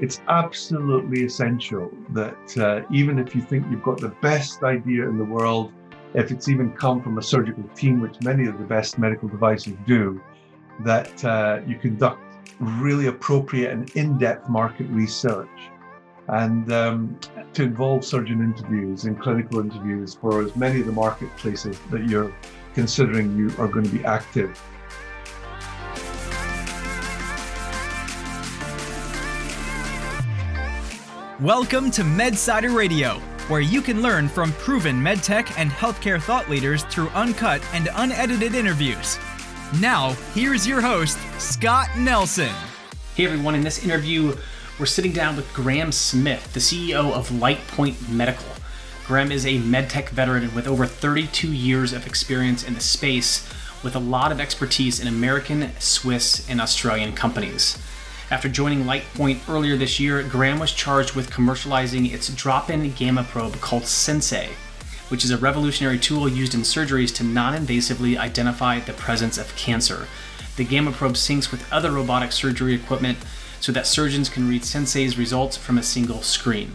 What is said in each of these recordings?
it's absolutely essential that uh, even if you think you've got the best idea in the world, if it's even come from a surgical team, which many of the best medical devices do, that uh, you conduct really appropriate and in depth market research and um, to involve surgeon interviews and clinical interviews for as many of the marketplaces that you're considering you are going to be active. Welcome to MedSider Radio, where you can learn from proven medtech and healthcare thought leaders through uncut and unedited interviews. Now, here's your host, Scott Nelson. Hey everyone, in this interview, we're sitting down with Graham Smith, the CEO of LightPoint Medical. Graham is a medtech veteran with over 32 years of experience in the space, with a lot of expertise in American, Swiss, and Australian companies. After joining LightPoint earlier this year, Graham was charged with commercializing its drop in gamma probe called Sensei, which is a revolutionary tool used in surgeries to non invasively identify the presence of cancer. The gamma probe syncs with other robotic surgery equipment so that surgeons can read Sensei's results from a single screen.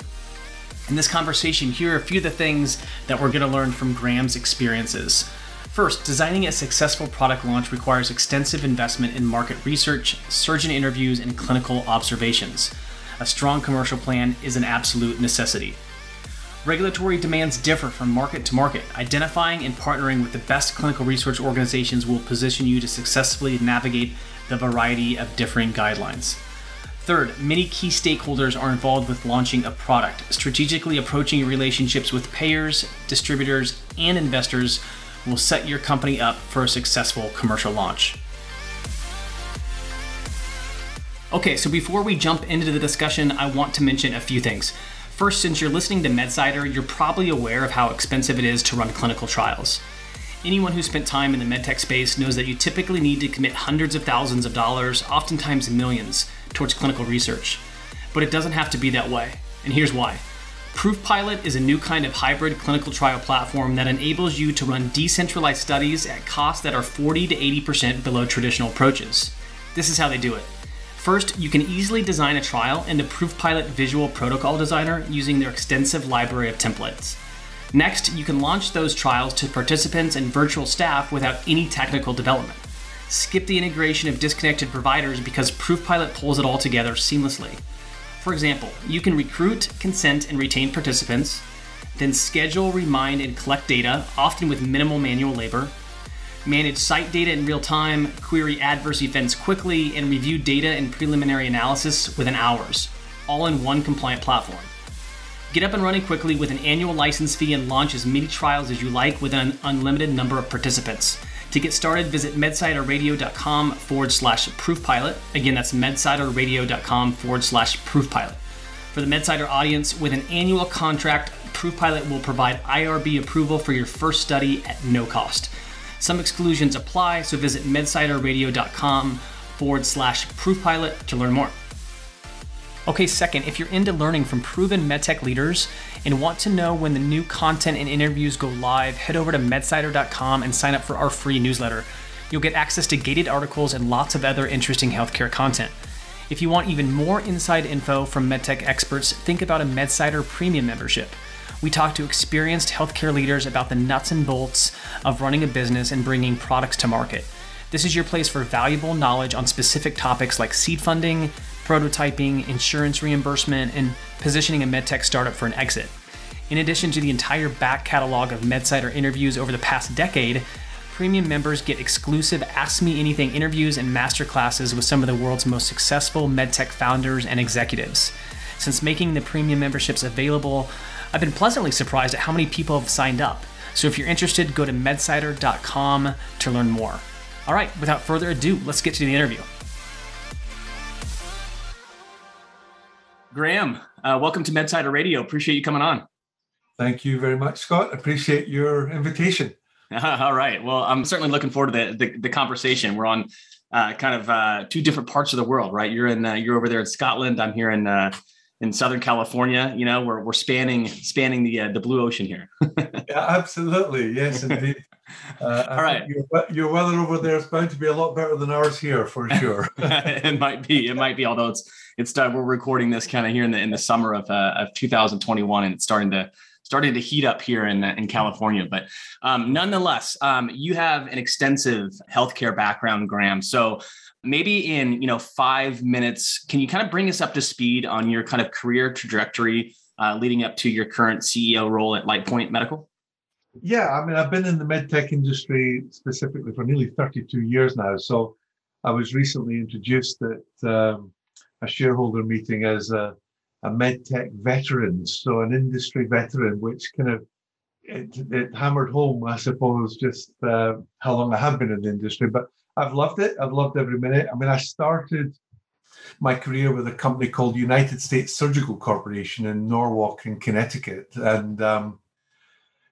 In this conversation, here are a few of the things that we're going to learn from Graham's experiences. First, designing a successful product launch requires extensive investment in market research, surgeon interviews, and clinical observations. A strong commercial plan is an absolute necessity. Regulatory demands differ from market to market. Identifying and partnering with the best clinical research organizations will position you to successfully navigate the variety of differing guidelines. Third, many key stakeholders are involved with launching a product. Strategically approaching relationships with payers, distributors, and investors will set your company up for a successful commercial launch. Okay, so before we jump into the discussion, I want to mention a few things. First, since you're listening to MedSider, you're probably aware of how expensive it is to run clinical trials. Anyone who spent time in the medtech space knows that you typically need to commit hundreds of thousands of dollars, oftentimes millions, towards clinical research. But it doesn't have to be that way, and here's why. ProofPilot is a new kind of hybrid clinical trial platform that enables you to run decentralized studies at costs that are 40 to 80% below traditional approaches. This is how they do it. First, you can easily design a trial in the ProofPilot Visual Protocol Designer using their extensive library of templates. Next, you can launch those trials to participants and virtual staff without any technical development. Skip the integration of disconnected providers because ProofPilot pulls it all together seamlessly. For example, you can recruit, consent, and retain participants, then schedule, remind, and collect data, often with minimal manual labor, manage site data in real time, query adverse events quickly, and review data and preliminary analysis within hours, all in one compliant platform. Get up and running quickly with an annual license fee and launch as many trials as you like with an unlimited number of participants. To get started, visit medsiderradio.com forward slash proofpilot. Again, that's medsiderradio.com forward slash proofpilot. For the MedSider audience, with an annual contract, ProofPilot will provide IRB approval for your first study at no cost. Some exclusions apply, so visit medsiderradio.com forward slash proofpilot to learn more. Okay, second, if you're into learning from proven medtech leaders and want to know when the new content and interviews go live, head over to medsider.com and sign up for our free newsletter. You'll get access to gated articles and lots of other interesting healthcare content. If you want even more inside info from medtech experts, think about a MedSider premium membership. We talk to experienced healthcare leaders about the nuts and bolts of running a business and bringing products to market. This is your place for valuable knowledge on specific topics like seed funding, prototyping, insurance reimbursement, and positioning a medtech startup for an exit. In addition to the entire back catalog of MedSider interviews over the past decade, premium members get exclusive Ask Me Anything interviews and masterclasses with some of the world's most successful medtech founders and executives. Since making the premium memberships available, I've been pleasantly surprised at how many people have signed up. So if you're interested, go to medsider.com to learn more. All right, without further ado, let's get to the interview. Graham, uh, welcome to MedSider Radio. Appreciate you coming on. Thank you very much, Scott. Appreciate your invitation. All right. Well, I'm certainly looking forward to the, the, the conversation. We're on uh, kind of uh, two different parts of the world, right? You're in uh, you're over there in Scotland. I'm here in uh, in Southern California. You know, we're we're spanning spanning the uh, the blue ocean here. yeah, absolutely. Yes, indeed. Uh, All right. Your, your, weather over there is bound to be a lot better than ours here, for sure. it might be. It might be. Although it's it's uh, we're recording this kind of here in the in the summer of uh, of 2021, and it's starting to starting to heat up here in in California. But um, nonetheless, um, you have an extensive healthcare background, Graham. So maybe in you know five minutes can you kind of bring us up to speed on your kind of career trajectory uh, leading up to your current ceo role at lightpoint medical? Yeah i mean i've been in the medtech industry specifically for nearly 32 years now. So i was recently introduced at um, a shareholder meeting as a, a medtech veteran. So an industry veteran which kind of it, it hammered home i suppose just uh, how long i have been in the industry. But I've loved it. I've loved every minute. I mean, I started my career with a company called United States Surgical Corporation in Norwalk, in Connecticut, and um,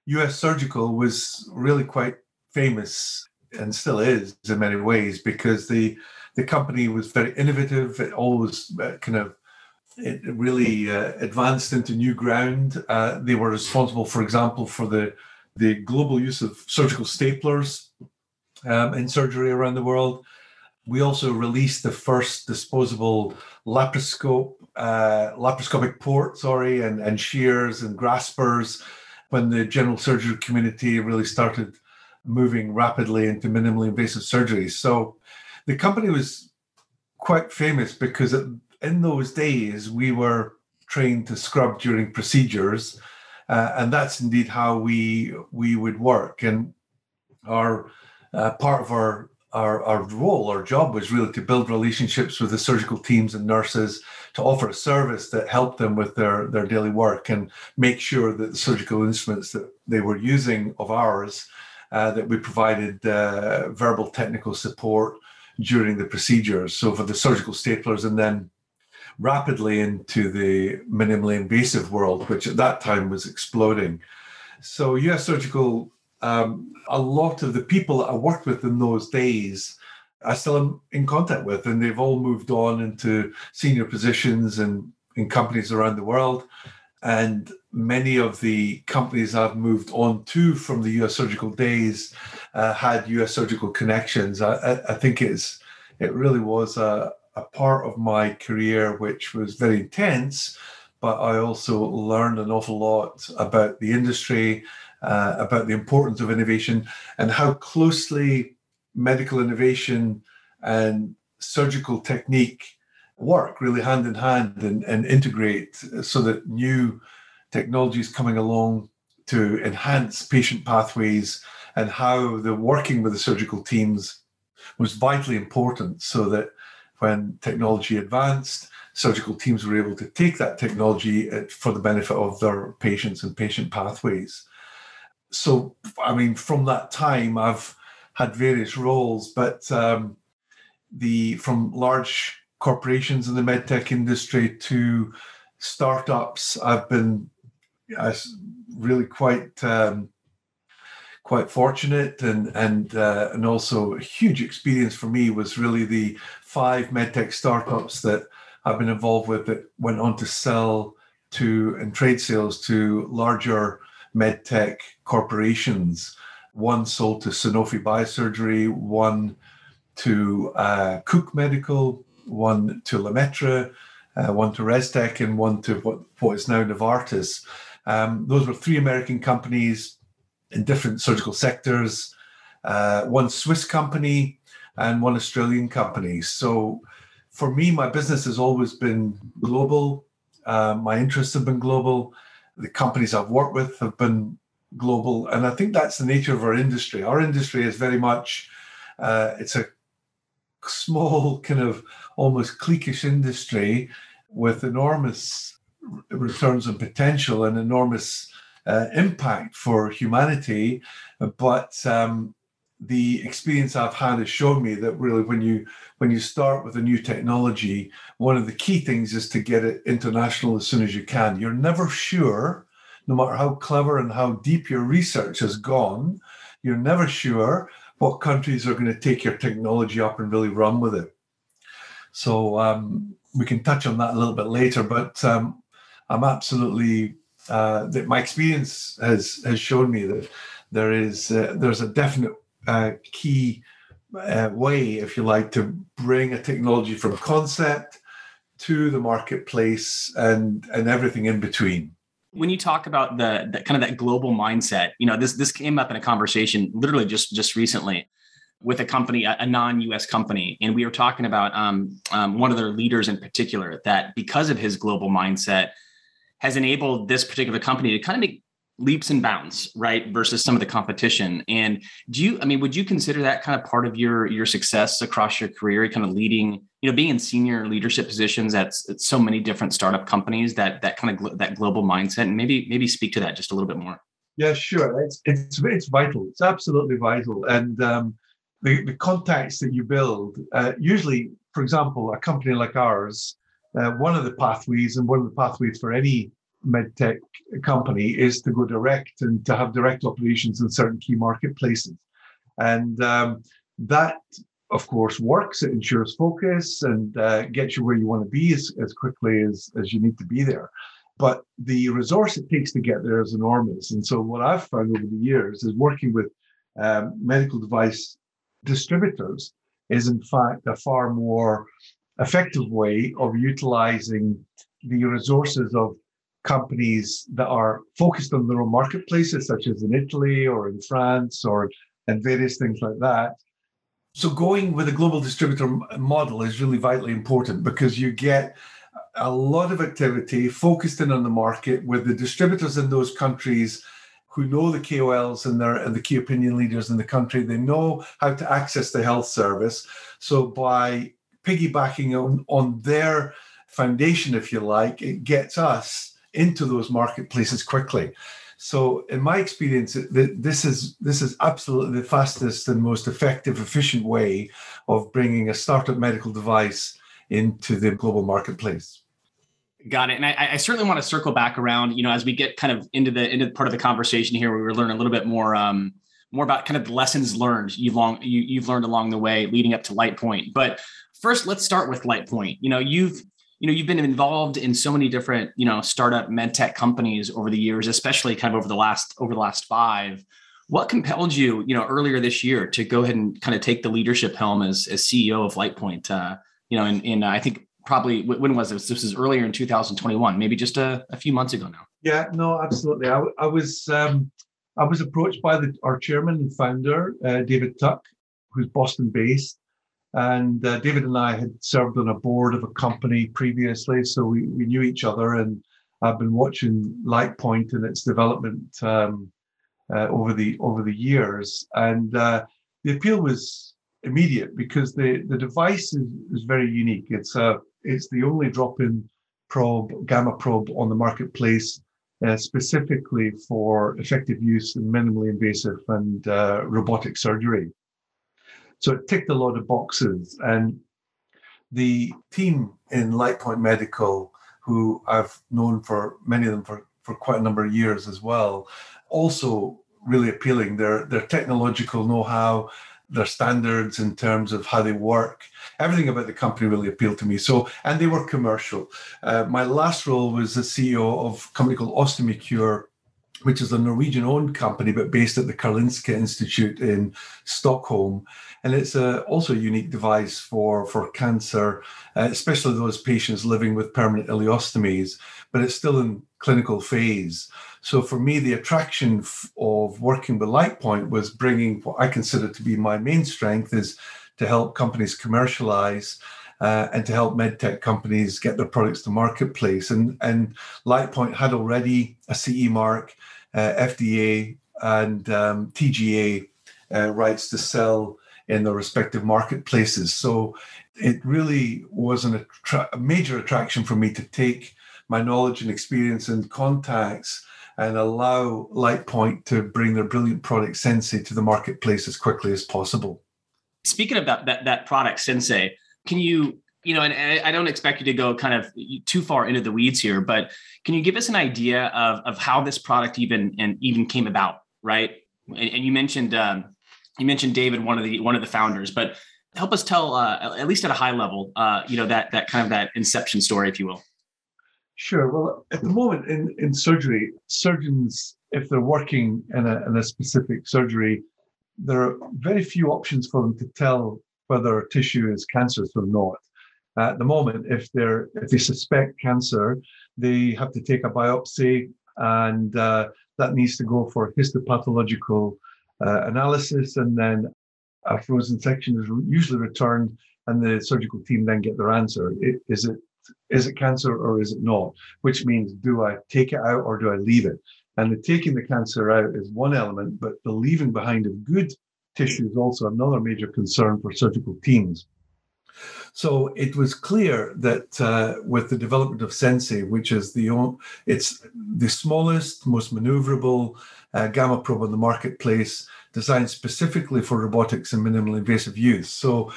U.S. Surgical was really quite famous and still is in many ways because the the company was very innovative. It always uh, kind of it really uh, advanced into new ground. Uh, they were responsible, for example, for the the global use of surgical staplers um, in surgery around the world. We also released the first disposable laparoscope, uh, laparoscopic port, sorry, and, and shears and graspers when the general surgery community really started moving rapidly into minimally invasive surgery. So the company was quite famous because in those days we were trained to scrub during procedures, uh, and that's indeed how we we would work. And our uh, part of our, our our role, our job was really to build relationships with the surgical teams and nurses to offer a service that helped them with their their daily work and make sure that the surgical instruments that they were using of ours uh, that we provided uh, verbal technical support during the procedures. So for the surgical staplers, and then rapidly into the minimally invasive world, which at that time was exploding. So US Surgical um, a lot of the people that I worked with in those days, I still am in contact with, and they've all moved on into senior positions in, in companies around the world. And many of the companies I've moved on to from the US surgical days uh, had US surgical connections. I, I, I think it's it really was a, a part of my career which was very intense, but I also learned an awful lot about the industry uh, about the importance of innovation and how closely medical innovation and surgical technique work really hand in hand and, and integrate so that new technologies coming along to enhance patient pathways and how the working with the surgical teams was vitally important so that when technology advanced surgical teams were able to take that technology for the benefit of their patients and patient pathways so I mean, from that time, I've had various roles, but um, the from large corporations in the medtech industry to startups, I've been uh, really quite um, quite fortunate, and and uh, and also a huge experience for me was really the five medtech startups that I've been involved with that went on to sell to and trade sales to larger medtech corporations. One sold to Sanofi Biosurgery, one to uh, Cook Medical, one to LeMaitre, uh, one to Restech, and one to what, what is now Novartis. Um, those were three American companies in different surgical sectors, uh, one Swiss company and one Australian company. So for me, my business has always been global. Uh, my interests have been global the companies I've worked with have been global, and I think that's the nature of our industry. Our industry is very much uh, it's a small kind of almost cliquish industry with enormous returns and potential and enormous uh, impact for humanity, but um, the experience I've had has shown me that really when you when you start with a new technology, one of the key things is to get it international as soon as you can. You're never sure, no matter how clever and how deep your research has gone, you're never sure what countries are going to take your technology up and really run with it. So um, we can touch on that a little bit later, but um, I'm absolutely uh, that my experience has has shown me that there is uh, there's a definite uh, key uh, way, if you like, to bring a technology from concept to the marketplace and and everything in between. When you talk about the, the, kind of that global mindset you know this this came up in a conversation literally just just recently with a company a, non-us company and we were talking about um, um, one of their leaders in particular that because of his global mindset has enabled this particular company to kind of make leaps and bounds right versus some of the competition. And do you i mean would you consider that kind of part of your your success across your career kind of leading you know being in senior leadership positions at, at so many different startup companies that that kind of gl- that global mindset? And maybe maybe speak to that just a little bit more. Yeah sure. It's it's it's vital. It's absolutely vital. And um the, the contacts that you build uh, usually for example a company like ours uh, one of the pathways and one of the pathways for any medtech company is to go direct and to have direct operations in certain key marketplaces. And um, that, of course, works. It ensures focus and uh, gets you where you want to be as, as quickly as, as you need to be there. But the resource it takes to get there is enormous. And so, what I've found over the years is working with um, medical device distributors is, in fact, a far more effective way of utilizing the resources of companies that are focused on their own marketplaces, such as in Italy or in France or and various things like that. So going with a global distributor model is really vitally important because you get a lot of activity focused in on the market with the distributors in those countries who know the KOLs and their and the key opinion leaders in the country. They know how to access the health service. So by piggybacking on, on their foundation, if you like, it gets us into those marketplaces quickly. So, in my experience, this is this is absolutely the fastest and most effective, efficient way of bringing a startup medical device into the global marketplace. Got it. And I, I, certainly want to circle back around. You know, as we get kind of into the into part of the conversation here, where we learning a little bit more um, more about kind of the lessons learned you've long you, you've learned along the way leading up to Lightpoint. But first, let's start with Lightpoint. You know, you've you know you've been involved in so many different you know startup med tech companies over the years especially kind of over the last over the last five. What compelled you you know earlier this year to go ahead and kind of take the leadership helm as, as ceo of lightpoint uh, you know in uh, i think probably when was this? This was earlier in 2021 maybe just a, a few months ago now. Yeah no absolutely. I, I was um, i was approached by the, our chairman and founder uh, david tuch who's boston based and uh, David and I had served on a board of a company previously, so we, we knew each other. And I've been watching Lightpoint and its development um, uh, over the over the years. And uh, the appeal was immediate because the, the device is, is very unique. It's a it's the only drop-in probe, gamma probe on the marketplace, uh, specifically for effective use in minimally invasive and uh, robotic surgery. So it ticked a lot of boxes. And the team in Lightpoint Medical, who I've known for many of them for, for quite a number of years as well, also really appealing. Their their technological know-how, their standards in terms of how they work, everything about the company really appealed to me. So, and they were commercial. Uh, my last role was the CEO of a company called OstomyCure, which is a Norwegian owned company, but based at the Karolinska Institute in Stockholm. And it's a, also a unique device for, for cancer, uh, especially those patients living with permanent ileostomies, but it's still in clinical phase. So for me, the attraction f- of working with Lightpoint was bringing what I consider to be my main strength is to help companies commercialize uh, and to help medtech companies get their products to marketplace. And, and Lightpoint had already a CE mark, uh, FDA, and um, TGA uh, rights to sell in their respective marketplaces. So it really was an attra- a major attraction for me to take my knowledge and experience and contacts and allow Lightpoint to bring their brilliant product Sensei to the marketplace as quickly as possible. Speaking that, that, that product Sensei, can you you know and i don't expect you to go kind of too far into the weeds here but can you give us an idea of, of how this product even and even came about right and, and you mentioned um, you mentioned david one of the one of the founders but help us tell uh, at least at a high level uh, you know that that kind of that inception story if you will Sure. Well, at the moment in, in surgery, surgeons, if they're working in a, in a specific surgery, there are very few options for them to tell whether tissue is cancerous or not. At the moment, if they're if they suspect cancer, they have to take a biopsy, and uh, that needs to go for histopathological uh, analysis, and then a frozen section is usually returned, and the surgical team then get their answer. It, is it is it cancer or is it not? Which means, do I take it out or do I leave it? And the taking the cancer out is one element, but the leaving behind of good tissue is also another major concern for surgical teams. So it was clear that uh, with the development of Sensei, which is the it's the smallest, most maneuverable uh, gamma probe on the marketplace, designed specifically for robotics and minimally invasive use. So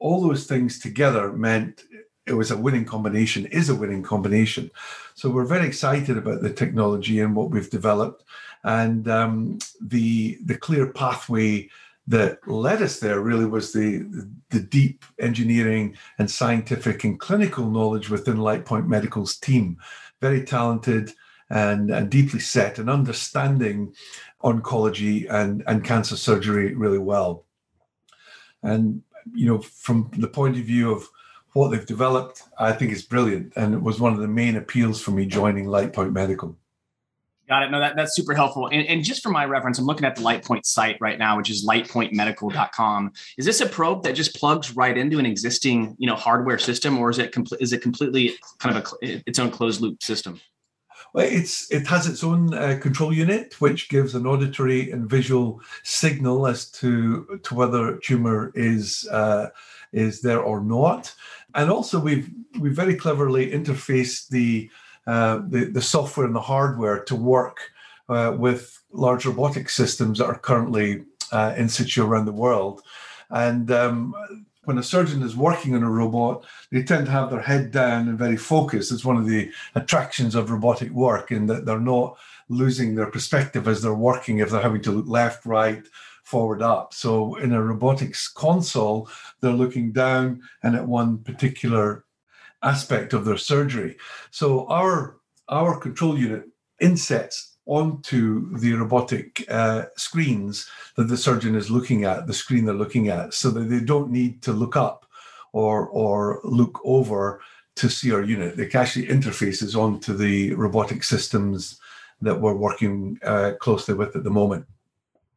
all those things together meant it was a winning combination, is a winning combination. So we're very excited about the technology and what we've developed, and um, the the clear pathway that led us there really was the the deep engineering and scientific and clinical knowledge within Lightpoint Medical's team. Very talented and, and deeply set and understanding oncology and, and cancer surgery really well. And you know, from the point of view of what they've developed, I think it's brilliant. And it was one of the main appeals for me joining Lightpoint Medical. Got it. No, that, that's super helpful. And, and, just for my reference, I'm looking at the Lightpoint site right now, which is lightpointmedical.com. Is this a probe that just plugs right into an existing, you know, hardware system, or is it is it completely kind of a, its own closed loop system? Well, it's it has its own uh, control unit, which gives an auditory and visual signal as to to whether tumor is uh, is there or not. And also, we've we very cleverly interfaced the, the the software and the hardware to work uh, with large robotic systems that are currently uh, in situ around the world. And um, when a surgeon is working on a robot, they tend to have their head down and very focused. It's one of the attractions of robotic work in that they're not losing their perspective as they're working if they're having to look left, right, forward up. So in a robotics console, they're looking down and at one particular aspect of their surgery. So our our control unit insets onto the robotic uh, screens that the surgeon is looking at, the screen they're looking at, so that they don't need to look up or or look over to see our unit. It actually interfaces onto the robotic systems that we're working uh, closely with at the moment.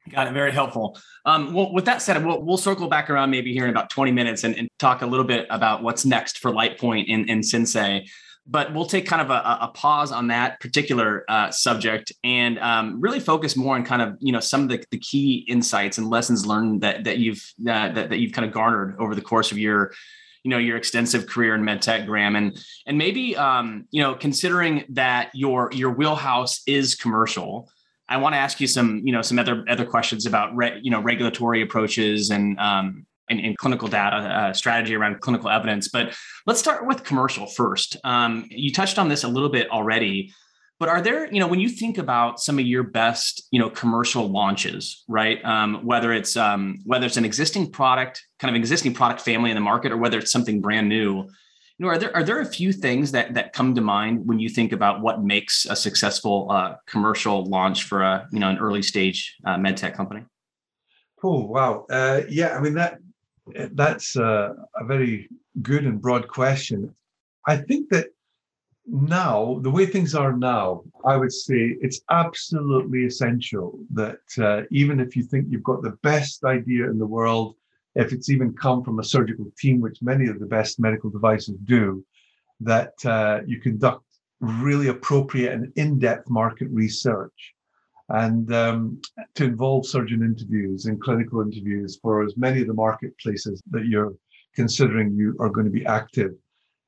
Got it. Very helpful. Um, well, with that said, we'll, we'll circle back around maybe here in about 20 minutes and, and talk a little bit about what's next for Lightpoint in, in Sensei. But we'll take kind of a, a pause on that particular uh, subject and um, really focus more on kind of you know some of the, the key insights and lessons learned that that you've uh, that, that you've kind of garnered over the course of your you know your extensive career in medtech graham and and maybe um, you know considering that your your wheelhouse is commercial I want to ask you some, you know, some other other questions about, re, you know, regulatory approaches and um, and, and clinical data uh, strategy around clinical evidence. But let's start with commercial first. Um, you touched on this a little bit already, but are there, you know, when you think about some of your best, you know, commercial launches, right? Um, whether it's um, whether it's an existing product, kind of existing product family in the market, or whether it's something brand new know, are there are there a few things that that come to mind when you think about what makes a successful uh, commercial launch for a you know an early stage uh, med tech company? Oh wow, uh, yeah. I mean that that's a, a very good and broad question. I think that now, the way things are now, I would say it's absolutely essential that uh, even if you think you've got the best idea in the world, if it's even come from a surgical team, which many of the best medical devices do, that uh, you conduct really appropriate and in-depth market research and um, to involve surgeon interviews and clinical interviews for as many of the marketplaces that you're considering you are going to be active.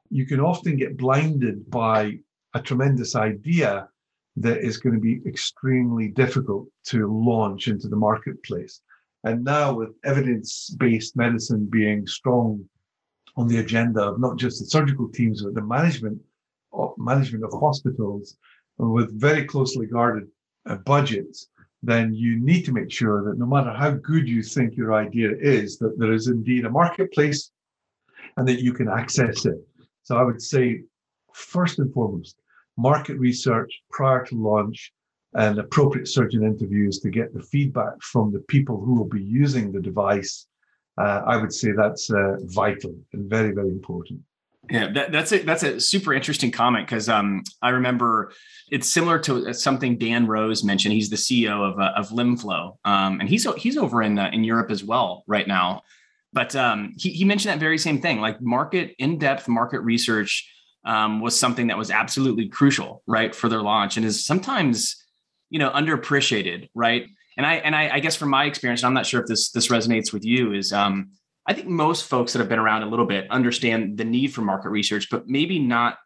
You can often get blinded by a tremendous idea that is going to be extremely difficult to launch into the marketplace. And now, with evidence based medicine being strong on the agenda of not just the surgical teams, but the management, management of hospitals with very closely guarded uh, budgets, then you need to make sure that no matter how good you think your idea is, that there is indeed a marketplace and that you can access it. So I would say, first and foremost, market research prior to launch and appropriate surgeon interviews to get the feedback from the people who will be using the device, uh, I would say that's uh, vital and very, very important. Yeah, that, that's a that's a super interesting comment because um, I remember it's similar to something Dan Rose mentioned. He's the CEO of uh, of LimFlow, um, and he's he's over in uh, in Europe as well right now. But um, he he mentioned that very same thing, like market in depth market research um, was something that was absolutely crucial, right, for their launch, and is sometimes you know underappreciated, right? And I and I, I guess from my experience, I'm not sure if this this resonates with you, is um, I think most folks that have been around a little bit understand the need for market research, but maybe not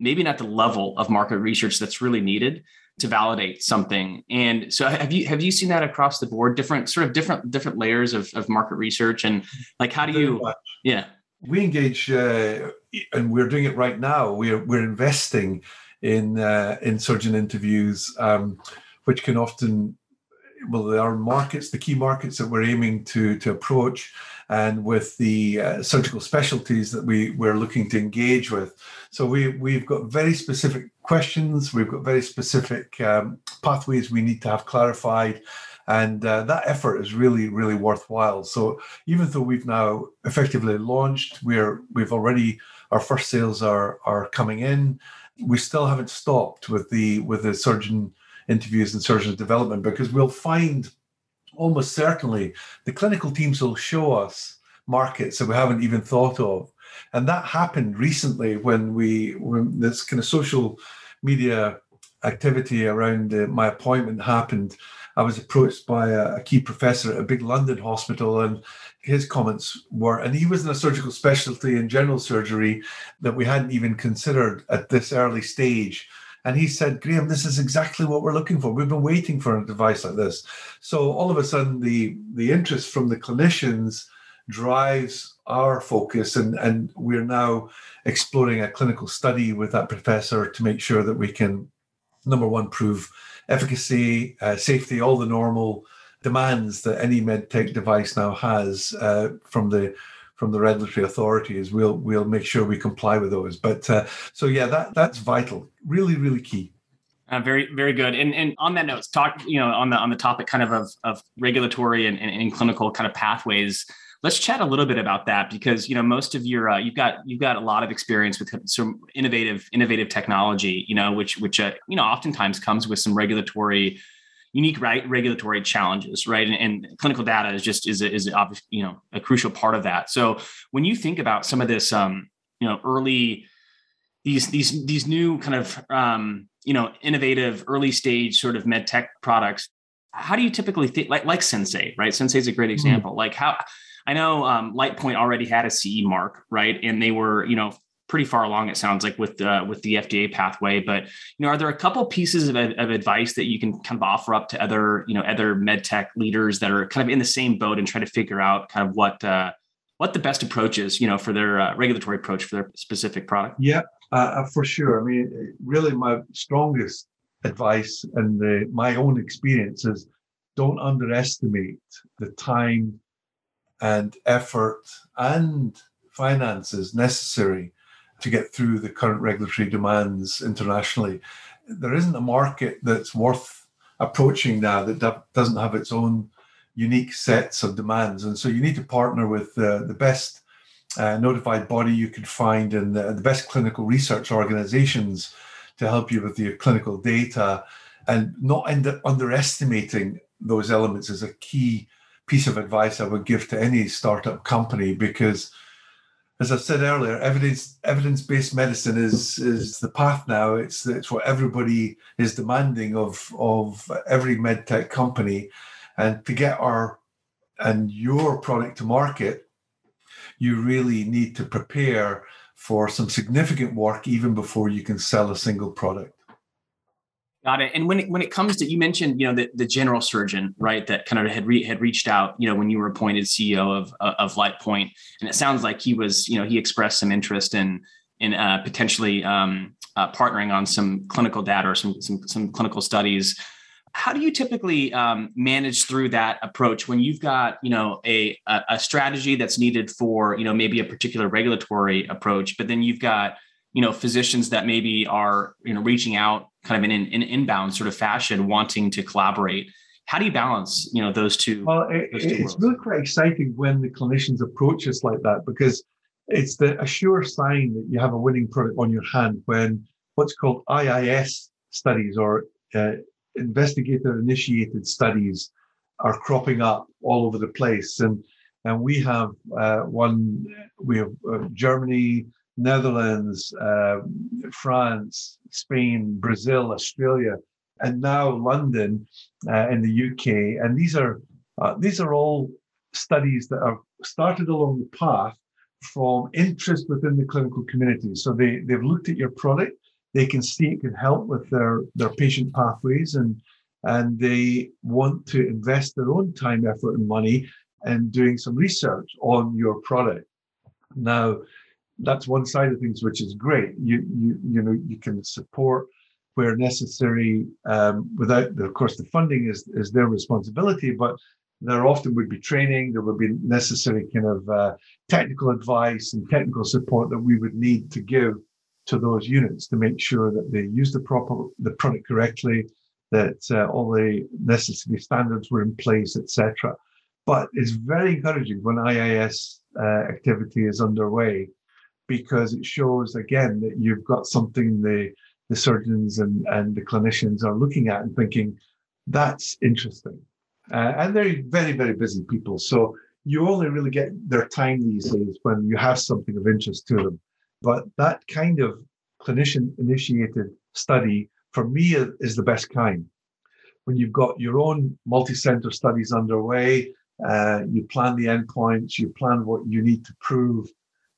maybe not the level of market research that's really needed to validate something. And so have you have you seen that across the board, different sort of different different layers of, of market research and like how do you yeah. We engage uh, and we're doing it right now. We're we're investing in uh, in surgeon interviews, um, which can often well, there are markets, the key markets that we're aiming to to approach and with the uh, surgical specialties that we, we're looking to engage with. So we, we've got very specific questions, we've got very specific um, pathways we need to have clarified. And uh, that effort is really, really worthwhile. So even though we've now effectively launched, we're we've already our first sales are are coming in. We still haven't stopped with the with the surgeon interviews and surgeon development because we'll find almost certainly the clinical teams will show us markets that we haven't even thought of. And that happened recently when we, when this kind of social media activity around uh, my appointment happened. I was approached by a, a, key professor at a big London hospital, and his comments were, and he was in a surgical specialty in general surgery that we hadn't even considered at this early stage. And he said, Graham, this is exactly what we're looking for. We've been waiting for a device like this. So all of a sudden, the, the interest from the clinicians drives our focus. And, and we're now exploring a clinical study with that professor to make sure that we can, number one, prove efficacy, uh, safety, all the normal demands that any medtech device now has uh, from the from the regulatory authorities, we'll we'll make sure we comply with those. But uh, so yeah, that that's vital, really, really key. Uh, very, very good. And and on that note, talk you know on the on the topic kind of of, of regulatory and, and, and clinical kind of pathways. Let's chat a little bit about that because you know most of your uh, you've got you've got a lot of experience with some innovative innovative technology. You know which which uh, you know oftentimes comes with some regulatory unique right, regulatory challenges, right? And, and, clinical data is just is a, is a, you know a crucial part of that. So when you think about some of this, um, you know, early these these these new kind of um, you know innovative early stage sort of med tech products, how do you typically think like like Sensei, right? Sensei is a great hmm. example. Mm-hmm. Like how I know um, Lightpoint already had a CE mark, right? And they were, you know, pretty far along it sounds like with uh, with the FDA pathway but you know are there a couple pieces of, of advice that you can kind of offer up to other you know other med tech leaders that are kind of in the same boat and try to figure out kind of what uh, what the best approach is you know for their uh, regulatory approach for their specific product? Yeah uh, uh, for sure. I mean really my strongest advice and the, my own experience is don't underestimate the time and effort and finances necessary to get through the current regulatory demands internationally. There isn't a market that's worth approaching now that doesn't have its own unique sets of demands. And so you need to partner with uh, the best uh, notified body you can find and the, the best clinical research organizations to help you with your clinical data and not end underestimating those elements is a key piece of advice I would give to any startup company because as I said earlier, evidence evidence based medicine is is the path now. It's it's what everybody is demanding of of every medtech company, and to get our and your product to market, you really need to prepare for some significant work even before you can sell a single product. Got it. And when it, when it comes to you mentioned you know the, the general surgeon right that kind of had re, had reached out you know when you were appointed CEO of of Lightpoint and it sounds like he was you know he expressed some interest in in uh, potentially um, uh, partnering on some clinical data or some some, some clinical studies. How do you typically um, manage through that approach when you've got you know a a strategy that's needed for you know maybe a particular regulatory approach, but then you've got you know physicians that maybe are you know reaching out kind of in an in inbound sort of fashion wanting to collaborate how do you balance you know those two well it, those two it's worlds? really quite exciting when the clinicians approach us like that because it's the a sure sign that you have a winning product on your hand when what's called iis studies or uh, investigator initiated studies are cropping up all over the place and and we have uh, one we have uh, germany netherlands uh, france spain brazil australia and now london uh, in the uk and these are uh, these are all studies that have started along the path from interest within the clinical community. So they they've looked at your product. They can see it can help with their their patient pathways and and they want to invest their own time effort and money in doing some research on your product. Now that's one side of things which is great you you you know you can support where necessary um, without of course the funding is is their responsibility but there often would be training there would be necessary kind of uh, technical advice and technical support that we would need to give to those units to make sure that they use the proper the product correctly, that uh, all the necessary standards were in place, etc. But it's very encouraging when IIS uh, activity is underway because it shows again that you've got something the the surgeons and, and the clinicians are looking at and thinking that's interesting. Uh, and they're very, very busy people. So you only really get their time these days when you have something of interest to them. But that kind of clinician initiated study for me is the best kind. When you've got your own multi center studies underway, uh, you plan the endpoints, you plan what you need to prove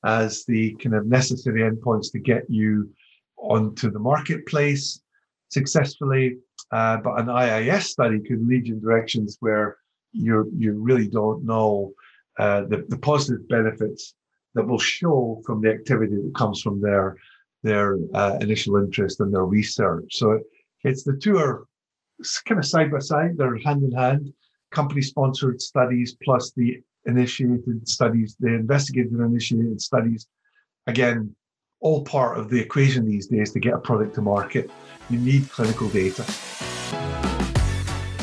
as the kind of necessary endpoints to get you onto the marketplace successfully. Uh, but an IIS study could lead you in directions where you you really don't know uh, the, the positive benefits that will show from the activity that comes from their their uh, initial interest and their research. So it's the two are kind of side by side; they're hand in hand. Company-sponsored studies plus the initiated studies, the investigated and initiated studies. Again, all part of the equation these days to get a product to market. You need clinical data.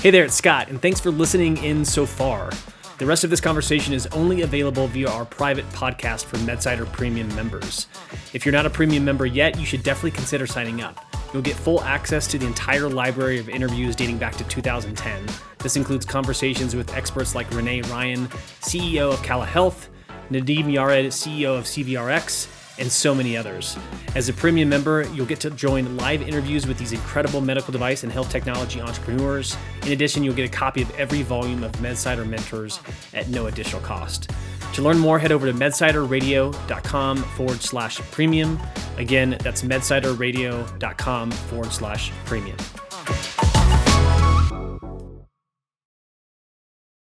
Hey there, it's Scott, and thanks for listening in so far. The rest of this conversation is only available via our private podcast for MedSider Premium members. If you're not a premium member yet, you should definitely consider signing up. You'll get full access to the entire library of interviews dating back to 2010. This includes conversations with experts like Renee Ryan, CEO of Cala Health, Nadim Yared, CEO of CVRX, and so many others. As a premium member, you'll get to join live interviews with these incredible medical device and health technology entrepreneurs. In addition, you'll get a copy of every volume of MedSider Mentors at no additional cost. To learn more, head over to medsiderradio.com forward slash premium. Again, that's medsiderradio.com forward slash premium.